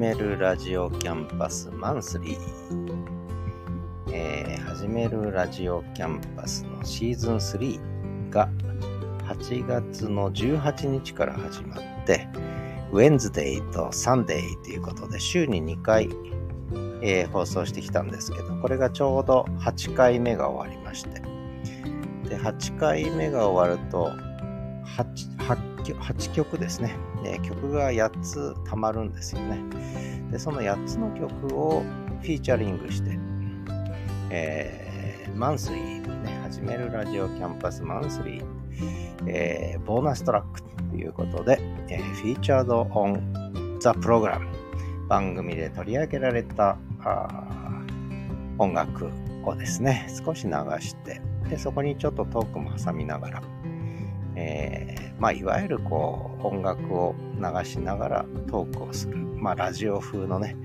めるラジオキャンパスマンスリー。えー、始めるラジオキャンパスのシーズン3が8月の18日から始まって、 Wednesday と Sunday ということで週に2回、えー、放送してきたんですけど、これがちょうど8回目が終わりまして、で8回目が終わると 8, 8, 曲ですね、えー、曲が8つたまるんですよね。で、その8つの曲をフィーチャリングして、えー、マンスリー、ね、始めるラジオキャンパスマンスリー、えー、ボーナストラックということで、えー、フィーチャードオンザプログラム番組で取り上げられた音楽をですね、少し流して、でそこにちょっとトークも挟みながら、えー、まあ、いわゆるこう音楽を流しながらトークをする、まあ、ラジオ風のね、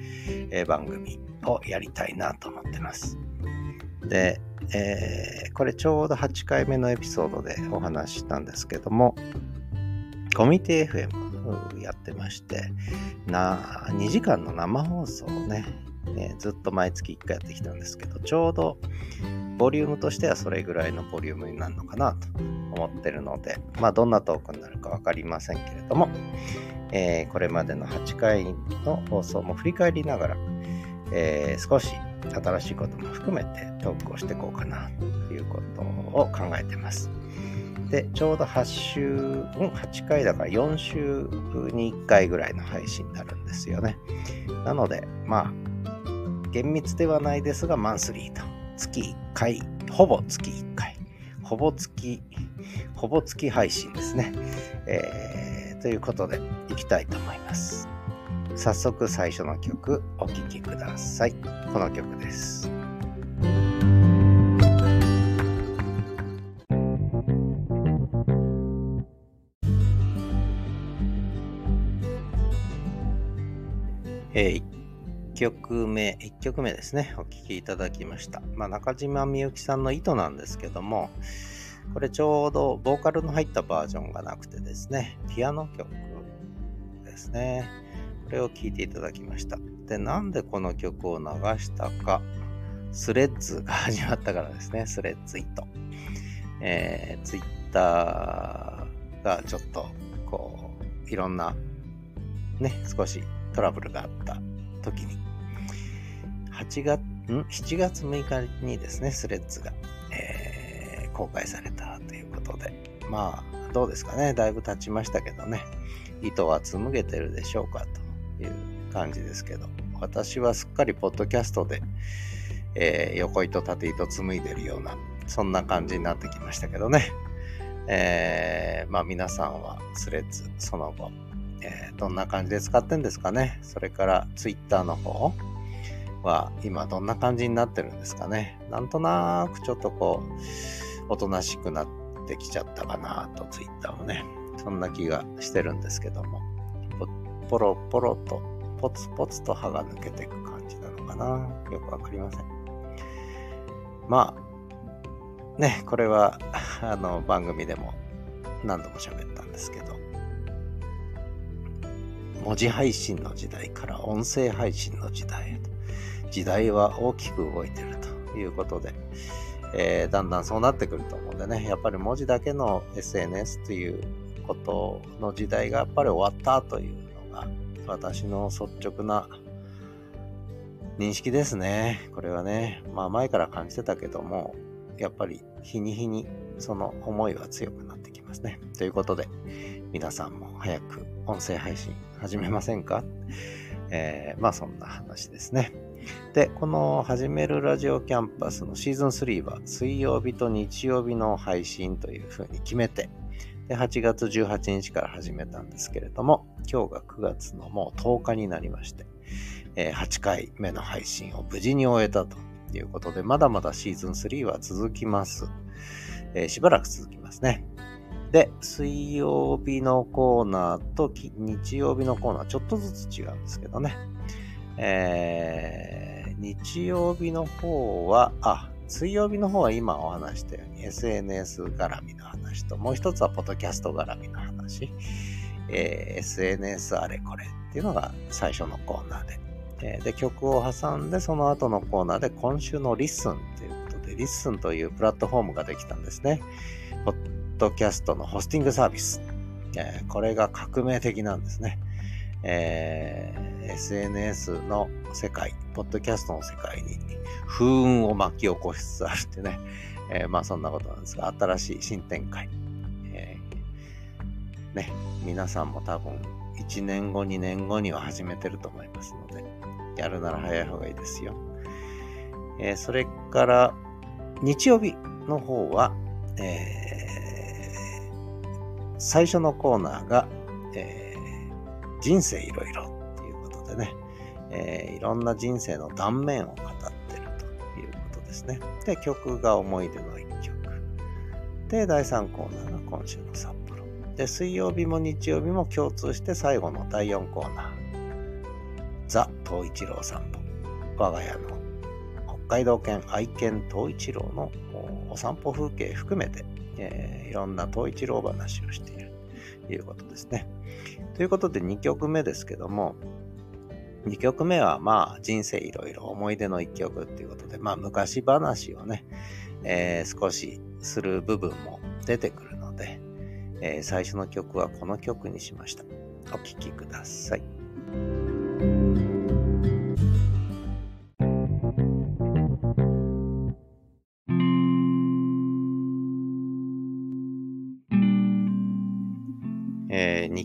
えー、番組をやりたいなと思ってます。で、えー、これちょうど8回目のエピソードでお話ししたんですけども、コミュニティ FM やってまして、な2時間の生放送をね、ねずっと毎月1回やってきたんですけど、ちょうどボリュームとしてはそれぐらいのボリュームになるのかなと思ってるので、まあどんなトークになるか分かりませんけれども、えー、これまでの8回の放送も振り返りながら、えー、少し新しいことも含めてトークをしていこうかなということを考えてます。で、ちょうど8週、うん、8回だから4週に1回ぐらいの配信になるんですよね。なので、まあ、厳密ではないですが、マンスリーと月1回、ほぼ月1回、ほぼ月、ほぼ月配信ですね。えー、ということで、いきたいと思います。早速最初の曲お聴きください。この曲です。曲目、1曲目ですね、お聴きいただきました。まあ、中島みゆきさんの糸なんですけども、これちょうどボーカルの入ったバージョンがなくてですね、ピアノ曲ですね。これを聴いていただきました。で、なんでこの曲を流したか、スレッズが始まったからですね、スレッズイット。えー、ツイッターがちょっと、こう、いろんな、ね、少しトラブルがあった時に、8月、ん ?7 月6日にですね、スレッズが、えー、公開されたということで、まあ、どうですかね、だいぶ経ちましたけどね、糸は紡げてるでしょうかと。いう感じですけど、私はすっかりポッドキャストで、えー、横糸縦糸紡いでるような、そんな感じになってきましたけどね。えー、まあ皆さんはスレッズその後、えー、どんな感じで使ってんですかね？それからツイッターの方は今どんな感じになってるんですかね。なんとなくちょっとこう、おとなしくなってきちゃったかなと、ツイッターもね。そんな気がしてるんですけども。ポロポロと、ポツポツと歯が抜けていく感じなのかな。よくわかりません。まあ、ね、これは、あの、番組でも何度も喋ったんですけど、文字配信の時代から音声配信の時代へと、時代は大きく動いてるということで、えー、だんだんそうなってくると思うんでね、やっぱり文字だけの SNS ということの時代がやっぱり終わったというのが私の率直な認識ですね。これはね、まあ前から感じてたけども、やっぱり日に日にその思いは強くなってきますね。ということで、皆さんも早く音声配信始めませんか？えー、まあそんな話ですね。で、この始めるラジオキャンパスのシーズン3は水曜日と日曜日の配信というふうに決めて、で、8月18日から始めたんですけれども、今日が9月のもう10日になりまして、え、8回目の配信を無事に終えたということで、まだまだシーズン3は続きます。え、しばらく続きますね。で、水曜日のコーナーと日曜日のコーナーちょっとずつ違うんですけどね。えー、日曜日の方は、あ、水曜日の方は今お話したように SNS 絡みの話と、もう一つはポッドキャスト絡みの話。えー、SNS あれこれっていうのが最初のコーナーで。えー、で、曲を挟んで、その後のコーナーで今週の LISTEN ということで、 LISTEN というプラットフォームができたんですね。ポッドキャストのホスティングサービス。えー、これが革命的なんですね。えー、SNS の世界、ポッドキャストの世界に風雲を巻き起こしつつあるってね、えー、まあそんなことなんですが、新しい新展開。えー、ね、皆さんも多分1年後、2年後には始めてると思いますので、やるなら早い方がいいですよ。えー、それから、日曜日の方は、えー、最初のコーナーが、えー、人生いろいろね、えー、いろんな人生の断面を語ってるということですね。で、曲が思い出の一曲。で、第3コーナーが今週の札幌。で、水曜日も日曜日も共通して最後の第4コーナー。ザ・東一郎散歩。我が家の北海道犬愛犬東一郎のお散歩風景含めて、えー、いろんな東一郎話をしているということですね。ということで2曲目ですけども、2曲目はまあ人生いろいろ思い出の1曲っていうことで、まあ昔話をね、えー、少しする部分も出てくるので、えー、最初の曲はこの曲にしました。お聴きください。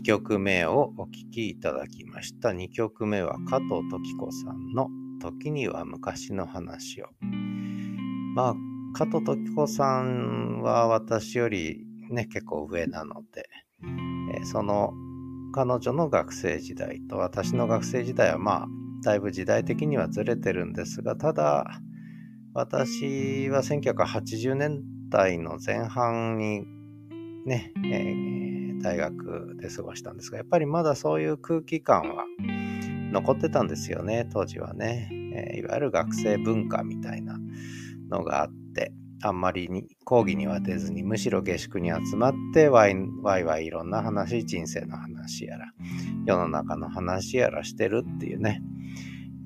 2曲目をお聴きいただきました。2曲目は加藤時子さんの時には昔の話を。まあ、加藤時子さんは私よりね、結構上なので、え、その彼女の学生時代と私の学生時代はまあ、だいぶ時代的にはずれてるんですが、ただ、私は1980年代の前半にね、えー大学で過ごしたんですが、やっぱりまだそういう空気感は残ってたんですよね、当時はね。えー、いわゆる学生文化みたいなのがあって、あんまりに講義には出ずに、むしろ下宿に集まってワイワイワイいろんな話、人生の話やら、世の中の話やらしてるっていうね、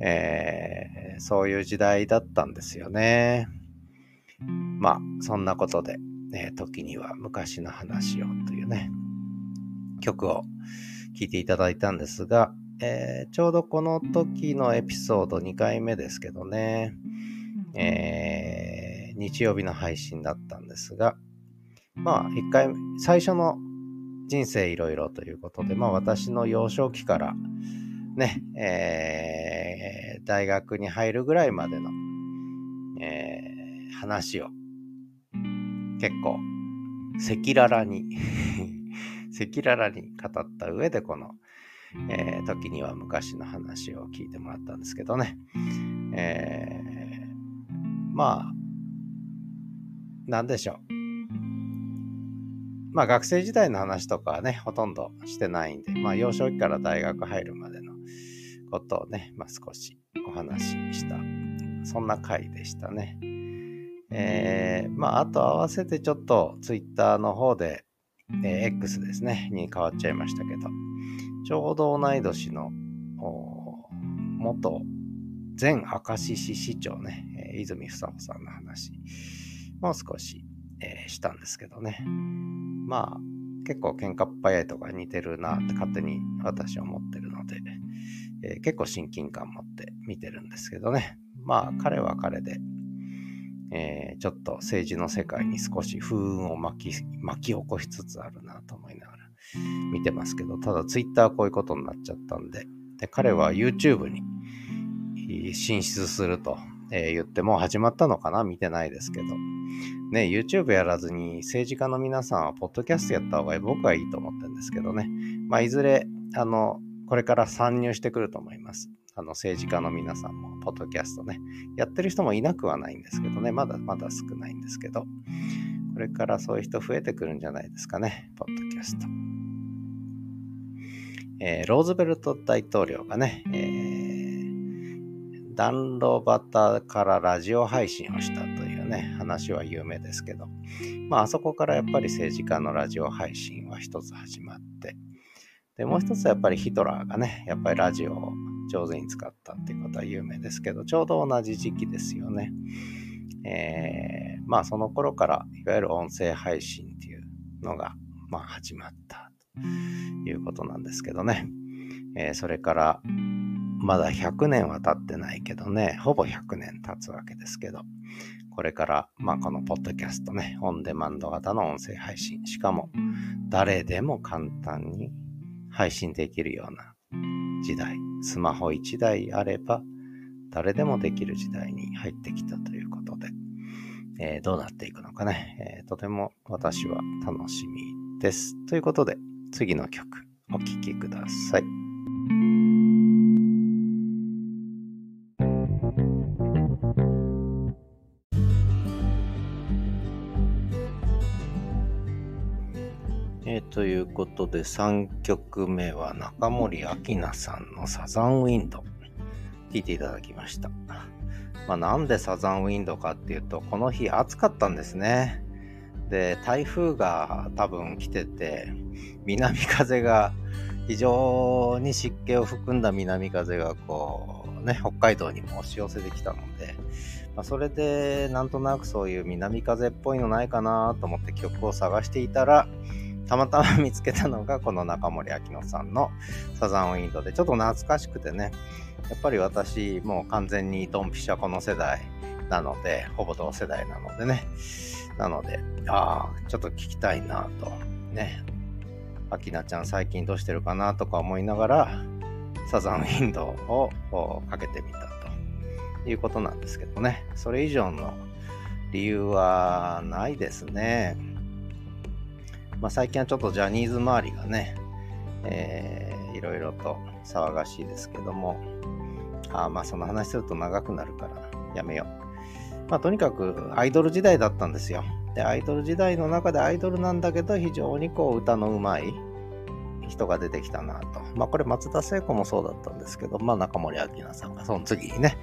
えー、そういう時代だったんですよね。まあ、そんなことで、えー、時には昔の話をというね、曲を聴いていただいたんですが、えー、ちょうどこの時のエピソード2回目ですけどね、えー、日曜日の配信だったんですが、まあ、1回、最初の人生いろいろということで、まあ私の幼少期からね、えー、大学に入るぐらいまでの、えー、話を結構赤裸々に赤裸々に語った上でこの、えー、時には昔の話を聞いてもらったんですけどね。えー、まあ、なんでしょう。まあ学生時代の話とかはね、ほとんどしてないんで、まあ幼少期から大学入るまでのことをね、まあ少しお話しした、そんな回でしたね。えー、まああと合わせてちょっとツイッターの方でえー、X ですね、に変わっちゃいましたけど、ちょうど同い年の元前明石市市長ね、えー、泉房穂さんの話。もう少し、えー、したんですけどね。まあ、結構喧嘩っ早いとか似てるなって勝手に私は思ってるので、えー、結構親近感持って見てるんですけどね。まあ、彼は彼で、えー、ちょっと政治の世界に少し風雲を巻き巻き起こしつつあるなと思いながら見てますけど、ただツイッターはこういうことになっちゃったんで、で彼は YouTube に進出すると、えー、言ってもう始まったのかな見てないですけど。ね、YouTube やらずに政治家の皆さんはポッドキャストやった方が僕はいいと思ってるんですけどね。まあ、いずれ、あの、これから参入してくると思います。あの政治家の皆さんも、ポッドキャストね、やってる人もいなくはないんですけどね、まだまだ少ないんですけど、これからそういう人増えてくるんじゃないですかね、ポッドキャスト。えー、ローズベルト大統領がね、えー、暖炉端からラジオ配信をしたというね、話は有名ですけど、まあ、あそこからやっぱり政治家のラジオ配信は一つ始まって、で、もう一つはやっぱりヒトラーがね、やっぱりラジオを上手に使ったってことは有名ですけど、ちょうど同じ時期ですよね。えー、まあその頃からいわゆる音声配信っていうのが、まあ、始まったということなんですけどね。えー、それからまだ100年は経ってないけどね、ほぼ100年経つわけですけど、これから、まあ、このポッドキャストね、オンデマンド型の音声配信、しかも誰でも簡単に配信できるような時代、スマホ1台あれば誰でもできる時代に入ってきたということで、えー、どうなっていくのかね、えー、とても私は楽しみです。ということで、次の曲お聴きください。ということで3曲目は中森明菜さんのサザンウィンド聴いていただきました。まあ、なんでサザンウィンドかっていうとこの日暑かったんですね。で台風が多分来てて南風が非常に湿気を含んだ南風がこうね北海道にも押し寄せてきたので、ま、それでなんとなくそういう南風っぽいのないかなと思って曲を探していたらたまたま見つけたのがこの中森明乃さんのサザンウィンドで。ちょっと懐かしくてね。やっぱり私もう完全にドンピシャこの世代なのでほぼ同世代なのでね。なのでああちょっと聞きたいなとね。明菜ちゃん最近どうしてるかなとか思いながらサザンウィンドをかけてみたということなんですけどね。それ以上の理由はないですね。まあ、最近はちょっとジャニーズ周りがね、えー、いろいろと騒がしいですけども、あまあその話すると長くなるからやめよう。まあとにかくアイドル時代だったんですよ。で、アイドル時代の中でアイドルなんだけど非常にこう歌のうまい人が出てきたなと。まあこれ松田聖子もそうだったんですけど、まあ中森明菜さんがその次にね、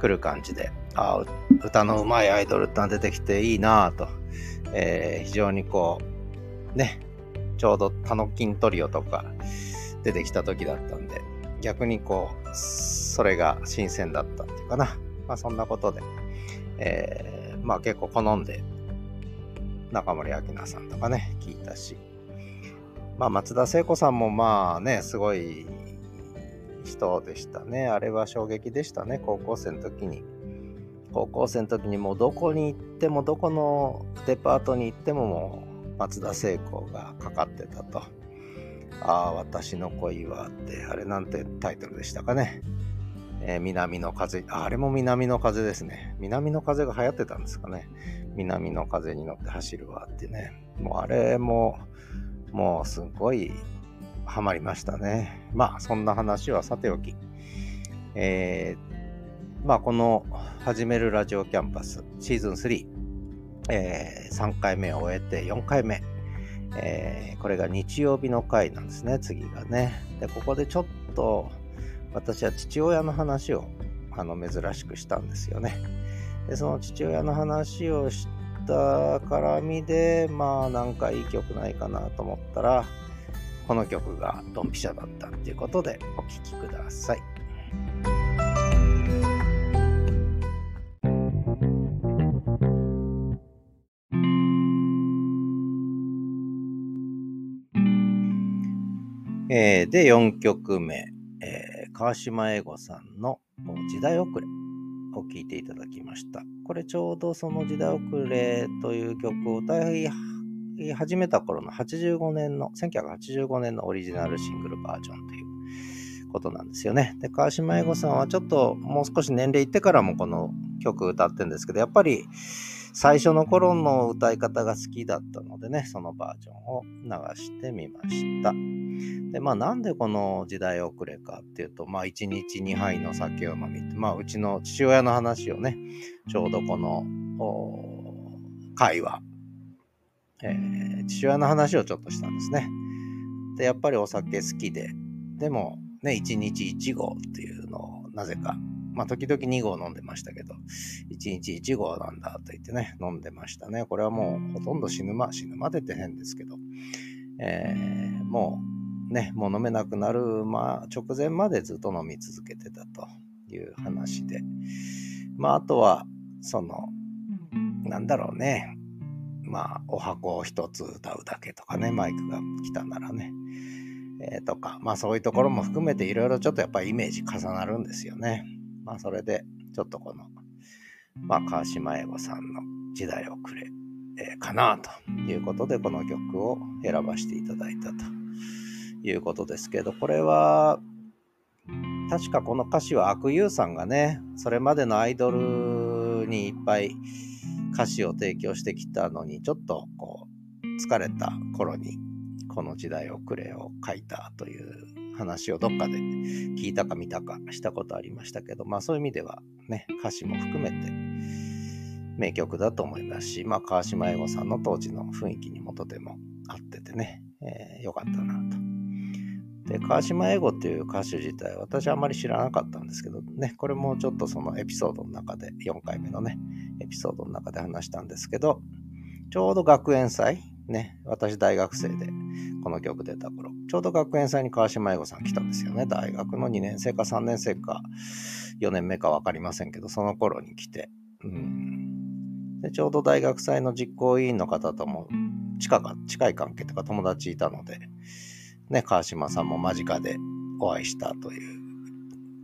来る感じで、ああ、歌のうまいアイドルってのは出てきていいなと、えー、非常にこう、ね、ちょうどタノキントリオとか出てきた時だったんで、逆にこう、それが新鮮だったっていうかな。まあそんなことで、えー、まあ結構好んで中森明菜さんとかね、聞いたし、まあ松田聖子さんもまあね、すごい人でしたね。あれは衝撃でしたね、高校生の時に。高校生の時にもうどこに行ってもどこのデパートに行ってももう松田聖子がかかってたと。ああ、私の恋はって、あれなんてタイトルでしたかね。えー、南の風あ、あれも南の風ですね。南の風が流行ってたんですかね。南の風に乗って走るわってね。もうあれも、もうすごいハマりましたね。まあ、そんな話はさておき。えー、まあ、この始めるラジオキャンパスシーズン3、えー、3回目を終えて4回目、えー、これが日曜日の回なんですね、次がね。で、ここでちょっと私は父親の話をあの珍しくしたんですよね。で、その父親の話をした絡みで、まあなんかいい曲ないかなと思ったら、この曲がドンピシャだったっていうことでお聴きください。えー、で、4曲目、えー、川島英吾さんの時代遅れを聴いていただきました。これちょうどその時代遅れという曲を歌い始めた頃の85年の、1985年のオリジナルシングルバージョンということなんですよね。で、川島英吾さんはちょっともう少し年齢いってからもこの曲歌ってるんですけど、やっぱり最初の頃の歌い方が好きだったのでね、そのバージョンを流してみました。で、まあなんでこの時代遅れかっていうと、まあ1日2杯の酒を飲みって、まあうちの父親の話をね、ちょうどこの会話、えー、父親の話をちょっとしたんですね。で、やっぱりお酒好きで、でもね、1日1合っていうのをなぜか、まあ時々2合飲んでましたけど、1日1合なんだと言ってね、飲んでましたね。これはもうほとんど死ぬま、死ぬまでって変ですけど、えー、もうね、もう飲めなくなる、まあ、直前までずっと飲み続けてたという話で。まあ、あとは、その、なんだろうね。まあ、お箱を一つ歌うだけとかね、マイクが来たならね。えー、とか、まあそういうところも含めていろいろちょっとやっぱりイメージ重なるんですよね。まあそれで、ちょっとこの、まあ川島英語さんの時代遅れ、えー、かなということで、この曲を選ばせていただいたということですけど、これは、確かこの歌詞は悪友さんがね、それまでのアイドルにいっぱい歌詞を提供してきたのに、ちょっとこう、疲れた頃に、この時代遅れを書いたという話をどっかで聞いたか見たかしたことありましたけど、まあそういう意味ではね、歌詞も含めて名曲だと思いますし、まあ川島英語さんの当時の雰囲気にもとても合っててね、えー、よかったなと。で、川島英語っていう歌手自体、私はあまり知らなかったんですけどね、これもちょっとそのエピソードの中で、4回目のね、エピソードの中で話したんですけど、ちょうど学園祭、ね、私大学生でこの曲出た頃、ちょうど学園祭に川島英語さん来たんですよね。大学の2年生か3年生か4年目か分かりませんけど、その頃に来て、うん、でちょうど大学祭の実行委員の方とも近か近い関係とか友達いたので、ね、川島さんも間近でお会いしたという、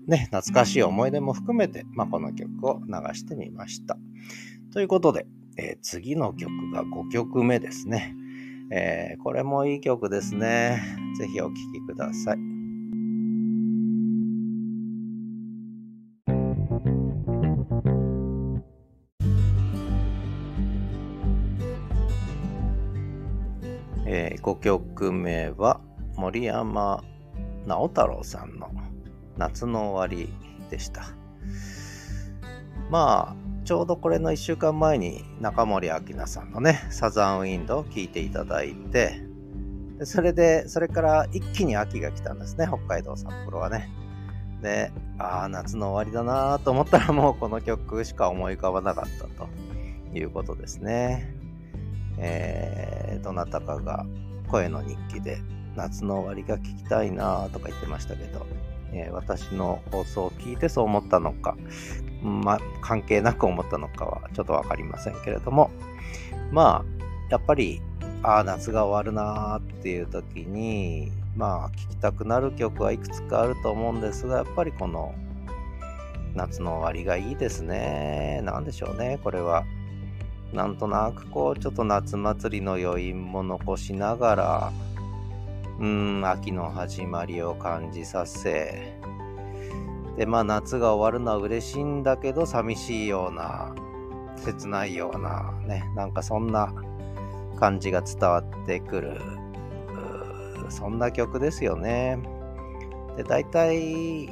ね、懐かしい思い出も含めて、まあ、この曲を流してみました。ということで、えー、次の曲が5曲目ですね。えー、これもいい曲ですね。ぜひお聴きください。えー、5曲目は森山直太朗さんの「夏の終わり」でした。まあちょうどこれの1週間前に中森明菜さんのね、サザンウィンドを聴いていただいて、でそれで、それから一気に秋が来たんですね、北海道札幌はね。で、ああ、夏の終わりだなと思ったらもうこの曲しか思い浮かばなかったということですね。えー、どなたかが声の日記で夏の終わりが聞きたいなとか言ってましたけど、えー、私の放送を聞いてそう思ったのか、ま、関係なく思ったのかはちょっと分かりませんけれども、まあ、やっぱり、ああ、夏が終わるなーっていう時に、まあ、聴きたくなる曲はいくつかあると思うんですが、やっぱりこの、夏の終わりがいいですね。なんでしょうね、これは。なんとなくこう、ちょっと夏祭りの余韻も残しながら、うん、秋の始まりを感じさせ、で、まあ夏が終わるのは嬉しいんだけど、寂しいような、切ないような、ね、なんかそんな感じが伝わってくる、そんな曲ですよね。で、大体、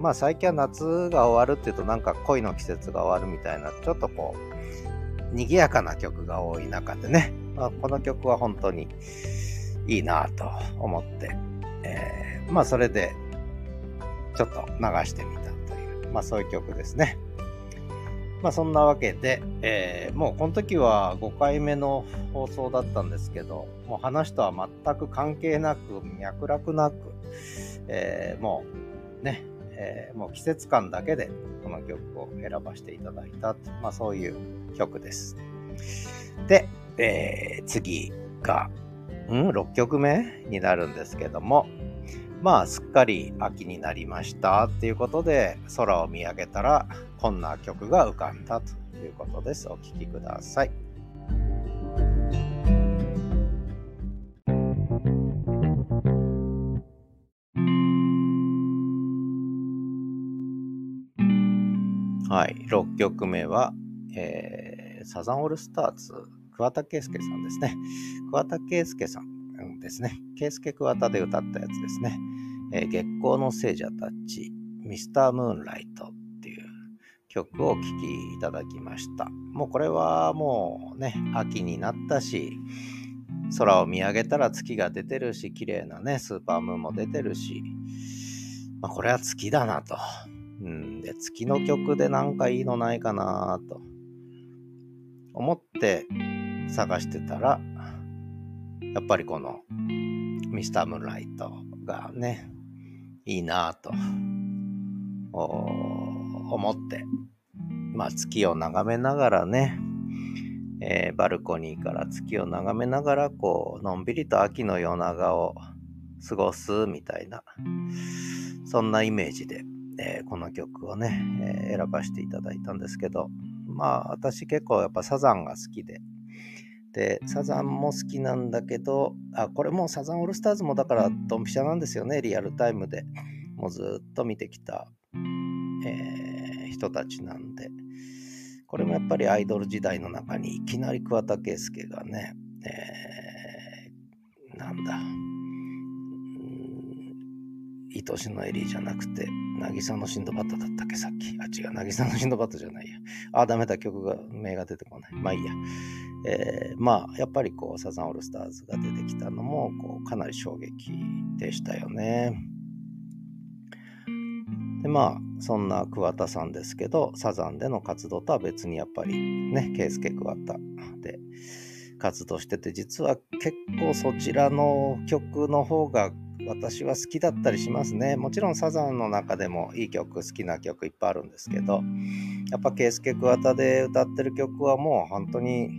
まあ最近は夏が終わるっていうとなんか恋の季節が終わるみたいな、ちょっとこう、賑やかな曲が多い中でね、まあ、この曲は本当にいいなと思って、えー、まあそれでちょっと流してみたという、まあそういう曲ですね。まあそんなわけで、えー、もうこの時は5回目の放送だったんですけど、もう話とは全く関係なく、脈絡なく、えー、もうね、えー、もう季節感だけでこの曲を選ばせていただいた、まあそういう曲です。で、えー、次が、うん、6曲目になるんですけども、まあ、すっかり秋になりましたっていうことで、空を見上げたら、こんな曲が浮かんだということです。お聴きください。はい、6曲目は、えー、サザンオールスターズ、桑田佳祐さんですね。桑田佳祐さんですね。ケイスケ桑田で歌ったやつですね。えー、月光の聖者たち、ミスタームーンライトっていう曲を聴きいただきました。もうこれはもうね、秋になったし、空を見上げたら月が出てるし、綺麗なね、スーパームーンも出てるし、まあ、これは月だなと。うん、で、月の曲でなんかいいのないかなと思って探してたら、やっぱりこのミスタームーンライトがね、いいなぁと思って、まあ月を眺めながらね、えー、バルコニーから月を眺めながら、こう、のんびりと秋の夜長を過ごすみたいな、そんなイメージで、えー、この曲をね、えー、選ばせていただいたんですけど、まあ私結構やっぱサザンが好きで、で、サザンも好きなんだけど、あ、これもサザンオールスターズもだからドンピシャなんですよね、リアルタイムで。もうずっと見てきた、えー、人たちなんで。これもやっぱりアイドル時代の中にいきなり桑田佳祐がね、えー、なんだ、愛しのエリーじゃなくて、渚のシンドバッドだったっけ、さっき。あ、違う、渚のシンドバッドじゃないや。あ、ダメだ、曲が、名が出てこない。まあいいや。えー、まあ、やっぱりこう、サザンオールスターズが出てきたのも、こう、かなり衝撃でしたよね。でまあそんな桑田さんですけどサザンでの活動とは別にやっぱりね圭介桑田で活動してて実は結構そちらの曲の方が私は好きだったりしますねもちろんサザンの中でもいい曲好きな曲いっぱいあるんですけどやっぱ圭介桑田で歌ってる曲はもう本当に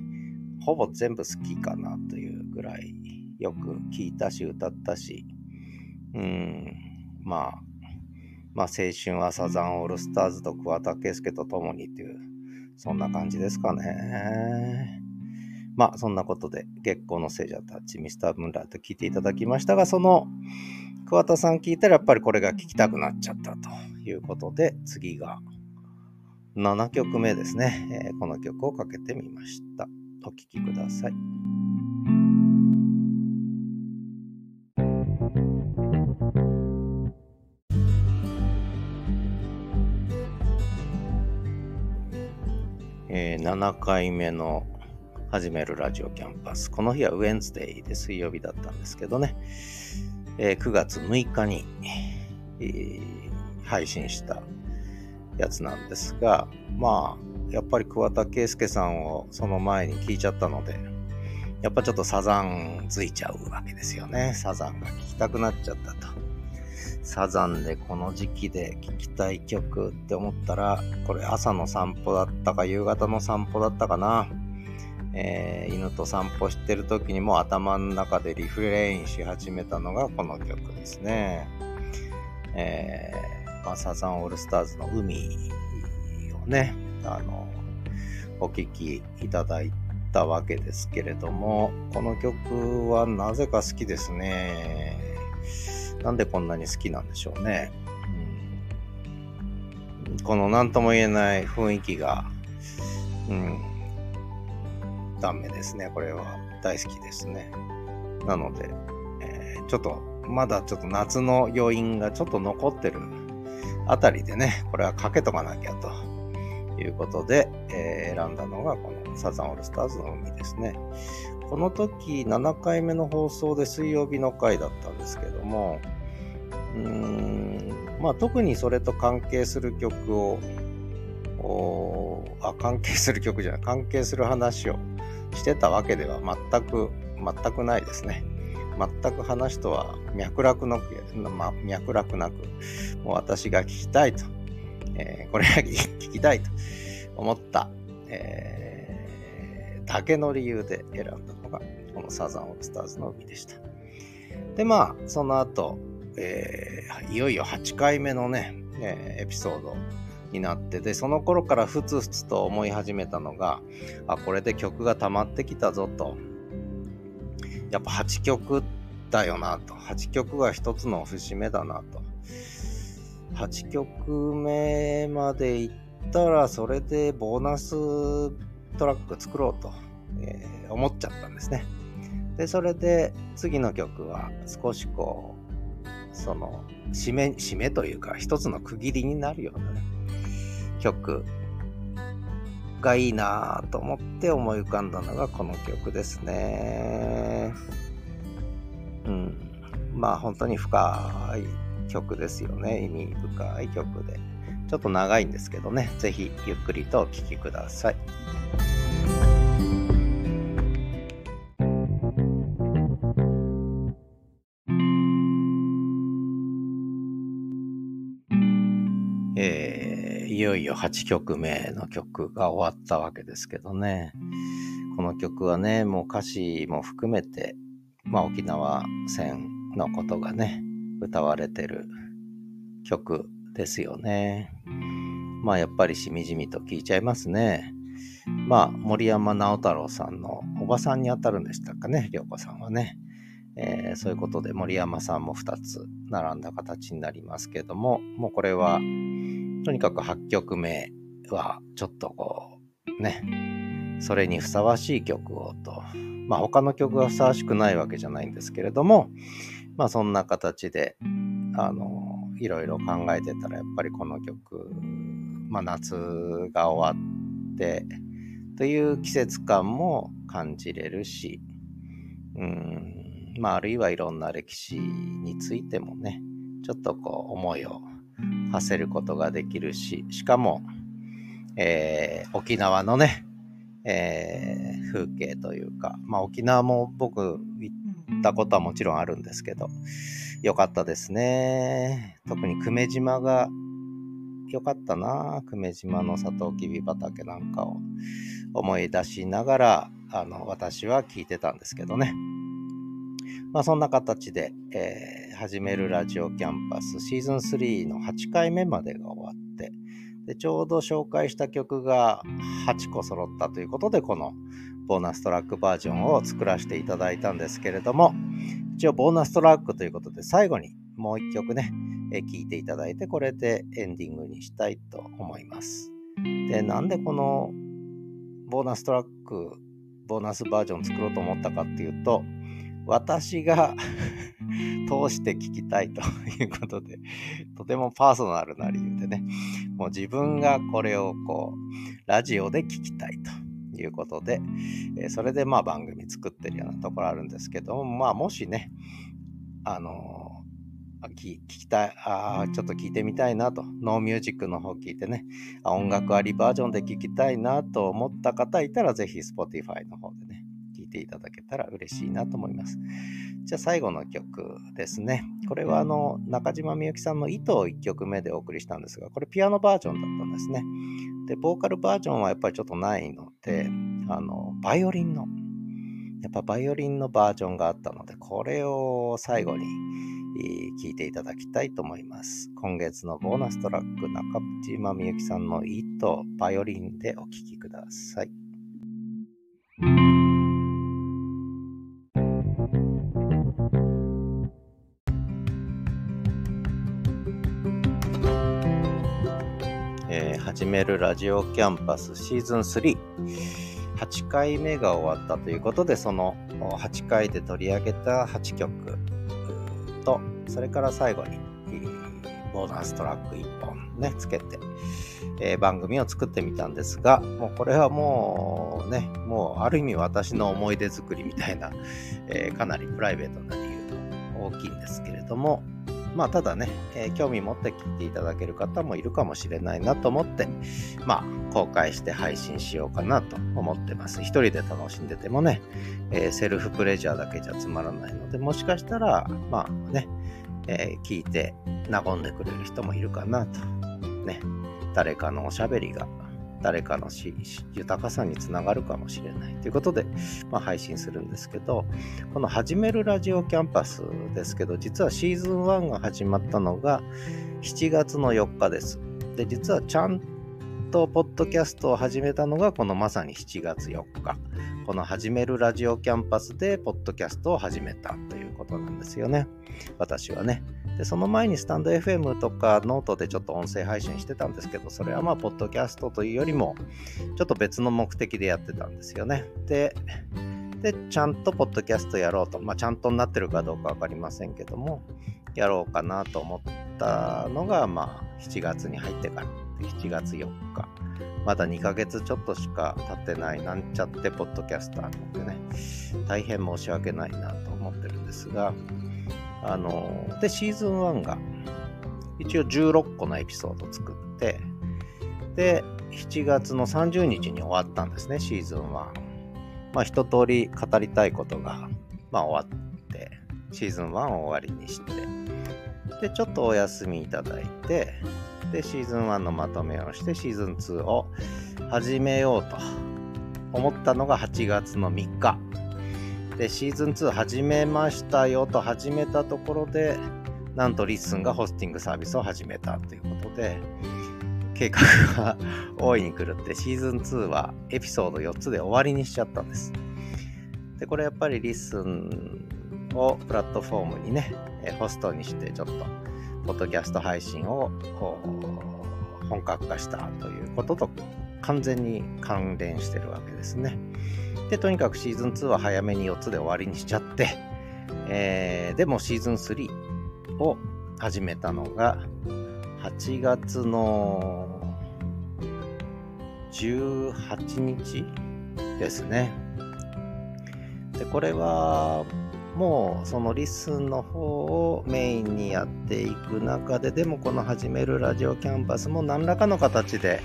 ほぼ全部好きかなというぐらいよく聴いたし歌ったしうんまあまあ、青春はサザンオールスターズと桑田佳祐と共にっていう、そんな感じですかね。まあ、そんなことで、月光の聖者たち、ミスター・ムーンライト聞いていただきましたが、その桑田さん聞いたらやっぱりこれが聞きたくなっちゃったということで、次が7曲目ですね。えー、この曲をかけてみました。お聴きくださいえ。7回目の始めるラジオキャンパス。この日はウェンズデイで水曜日だったんですけどね、えー、9月6日に、えー、配信したやつなんですが、まあ、やっぱり桑田佳祐さんをその前に聞いちゃったので、やっぱちょっとサザンついちゃうわけですよね。サザンが聴きたくなっちゃったと。サザンでこの時期で聴きたい曲って思ったら、これ朝の散歩だったか夕方の散歩だったかな。えー、犬と散歩してる時にも頭の中でリフレインし始めたのがこの曲ですね。えー、まあ、サザンオールスターズの海をね、あの、お聴きいただいたわけですけれども、この曲はなぜか好きですね。なんでこんなに好きなんでしょうね。うん、この何とも言えない雰囲気が、うん、ダメですね。これは大好きですね。なので、えー、ちょっと、まだちょっと夏の余韻がちょっと残ってるあたりでね、これはかけとかなきゃということで、えー、選んだのがこのサザンオールスターズの海ですね。この時7回目の放送で水曜日の回だったんですけども、うーん、まあ特にそれと関係する曲を、あ、関係する曲じゃない、関係する話をしてたわけでは全く、全くないですね。全く話とは脈絡なく、まあ、脈絡なく、もう私が聞きたいと、えー、これが聞きたいと思った、えー、だけの理由で選んだのが、このサザンオールスターズの海でした。で、まあ、その後、えー、いよいよ8回目のね、え、エピソードになってでその頃からふつふつと思い始めたのがあこれで曲が溜まってきたぞと。やっぱ8曲だよなと。8曲が一つの節目だなと。8曲目までいったらそれでボーナストラック作ろうと、えー、思っちゃったんですね。でそれで次の曲は少しこうその締め締めというか一つの区切りになるようなね曲がいいなと思って思い浮かんだのがこの曲ですね。うん。まあ本当に深い曲ですよね。意味深い曲で。ちょっと長いんですけどね。ぜひゆっくりとお聴きください。よ8曲目の曲が終わったわけですけどね。この曲はね、もう歌詞も含めて、まあ沖縄戦のことがね、歌われてる曲ですよね。まあやっぱりしみじみと聴いちゃいますね。まあ森山直太朗さんのおばさんにあたるんでしたかね、涼子さんはね。えー、そういうことで森山さんも2つ並んだ形になりますけども、もうこれはとにかく8曲目はちょっとこうね、それにふさわしい曲をと、まあ他の曲がふさわしくないわけじゃないんですけれども、まあそんな形で、あの、いろいろ考えてたらやっぱりこの曲、まあ夏が終わってという季節感も感じれるし、うん、まああるいはいろんな歴史についてもね、ちょっとこう思いを馳せることができるし、しかも、えー、沖縄のね、えー、風景というか、まあ沖縄も僕行ったことはもちろんあるんですけど、良かったですね。特に久米島が良かったな。久米島のサトウキビ畑なんかを思い出しながら、あの、私は聞いてたんですけどね。まあそんな形で、えー、始めるラジオキャンパスシーズン3の8回目までが終わって、でちょうど紹介した曲が8個揃ったということで、このボーナストラックバージョンを作らせていただいたんですけれども、一応ボーナストラックということで最後にもう一曲ね、聴いていただいて、これでエンディングにしたいと思います。で、なんでこのボーナストラック、ボーナスバージョン作ろうと思ったかっていうと、私が 通して聞きたいということで、とてもパーソナルな理由でね、もう自分がこれをこう、ラジオで聞きたいということで、えそれでまあ番組作ってるようなところあるんですけども、まあもしね、あの聞きたい、あちょっと聞いてみたいなと、ノーミュージックの方聞いてね、音楽ありバージョンで聞きたいなと思った方いたら、ぜひ Spotify の方でね、聞いていただけたら嬉しいなと思います。じゃあ最後の曲ですね。これはあの中島みゆきさんの糸を1曲目でお送りしたんですが、これピアノバージョンだったんですね。で、ボーカルバージョンはやっぱりちょっとないので、あの、バイオリンの、やっぱバイオリンのバージョンがあったので、これを最後に聞いていただきたいと思います。今月のボーナストラック、中島みゆきさんの糸、バイオリンでお聴きください。めるラジオキャンパスシーズン3。8回目が終わったということで、その8回で取り上げた8曲と、それから最後にボーナストラック1本ね、つけて、えー、番組を作ってみたんですが、もうこれはもうね、もうある意味私の思い出作りみたいな、えー、かなりプライベートな理由も大きいんですけれども、まあ、ただね、えー、興味持って聞いていただける方もいるかもしれないなと思って、まあ、公開して配信しようかなと思ってます。一人で楽しんでてもね、えー、セルフプレジャーだけじゃつまらないので、もしかしたら、まあね、えー、聞いて和んでくれる人もいるかなと。ね、誰かのおしゃべりが誰かの豊かさにつながるかもしれないということで、まあ、配信するんですけど、この始めるラジオキャンパスですけど、実はシーズン1が始まったのが7月の4日です。で、実はちゃんとポッドキャストを始めたのがこのまさに7月4日。この始めるラジオキャンパスでポッドキャストを始めたということなんですよね。私はね。で、その前にスタンド FM とかノートでちょっと音声配信してたんですけど、それはまあ、ポッドキャストというよりも、ちょっと別の目的でやってたんですよね。で、で、ちゃんとポッドキャストやろうと、まあ、ちゃんとなってるかどうか分かりませんけども、やろうかなと思ったのが、まあ、7月に入ってから、7月4日。まだ2ヶ月ちょっとしか経ってない、なんちゃってポッドキャスターなのでね、大変申し訳ないなと思ってるんですが、あの、で、シーズン1が、一応16個のエピソード作って、で、7月の30日に終わったんですね、シーズン1。まあ、一通り語りたいことが、まあ、終わって、シーズン1を終わりにして、で、ちょっとお休みいただいて、で、シーズン1のまとめをして、シーズン2を始めようと思ったのが8月の3日。で、シーズン2始めましたよと始めたところで、なんとリッスンがホスティングサービスを始めたということで、計画が大いに狂って、シーズン2はエピソード4つで終わりにしちゃったんです。で、これやっぱりリッスンをプラットフォームにね、ホストにしてちょっと、ポッドキャスト配信を本格化したということと完全に関連してるわけですね。で、とにかくシーズン2は早めに4つで終わりにしちゃって、えー、でもシーズン3を始めたのが8月の18日ですね。で、これはもうそのリスンの方をメインにやっていく中ででもこの始めるラジオキャンパスも何らかの形で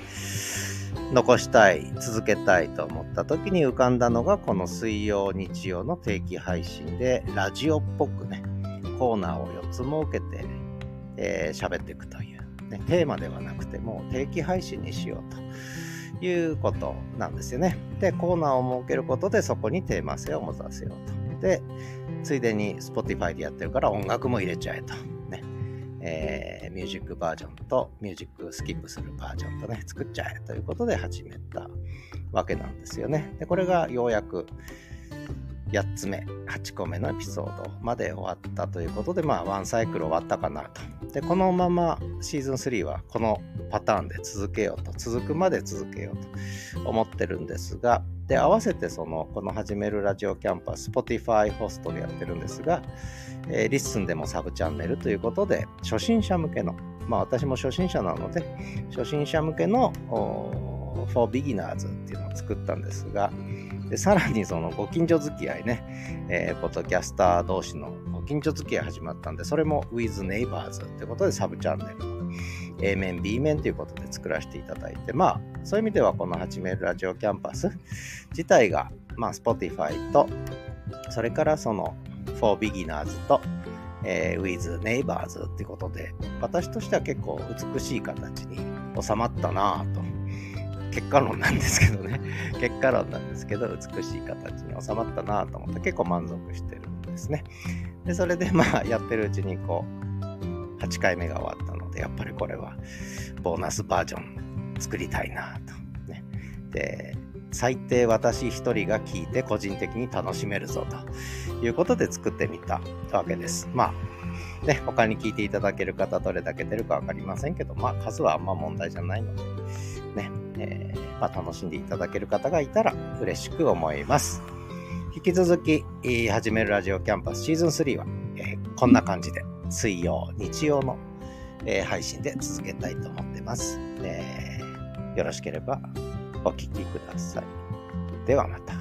残したい続けたいと思った時に浮かんだのがこの水曜日曜の定期配信でラジオっぽくねコーナーを4つ設けて喋、えー、っていくという、ね、テーマではなくてもう定期配信にしようということなんですよね。でコーナーを設けることでそこにテーマ性を持たせようと。で、ついでに Spotify でやってるから音楽も入れちゃえと。えー、ミュージックバージョンとミュージックスキップするバージョンとね、作っちゃえということで始めたわけなんですよね。で、これがようやく8つ目、8個目のエピソードまで終わったということで、まあ、ワンサイクル終わったかなと。で、このままシーズン3はこのパターンで続けようと、続くまで続けようと思ってるんですが、で、合わせてその、この始めるラジオキャンパス、Spotify ホストでやってるんですが、えー、リッスンでもサブチャンネルということで、初心者向けの、まあ私も初心者なので、初心者向けの For Beginners っていうのを作ったんですが、でさらにそのご近所付き合いね、えー、ポッドキャスター同士のご近所付き合い始まったんで、それも With Neighbors ってことでサブチャンネルの A 面、B 面ということで作らせていただいて、まあ、そういう意味ではこの始めるラジオキャンパス自体が、まあ、Spotify と、それからその For Beginners と、えー、With Neighbors っていうことで、私としては結構美しい形に収まったなぁと。結果論なんですけどね。結果論なんですけど、美しい形に収まったなと思って結構満足してるんですね。で、それでまあやってるうちにこう、8回目が終わったので、やっぱりこれはボーナスバージョン作りたいなと。ね、で、最低私一人が聞いて個人的に楽しめるぞということで作ってみたわけです。まあ、ね、他に聞いていただける方どれだけ出るかわかりませんけど、まあ数はあんま問題じゃないので、えー、まあ、楽しんでいただける方がいたら嬉しく思います。引き続き、えー、始めるラジオキャンパスシーズン3は、えー、こんな感じで水曜、日曜のえ、配信で続けたいと思ってます、え。よろしければお聴きください。ではまた。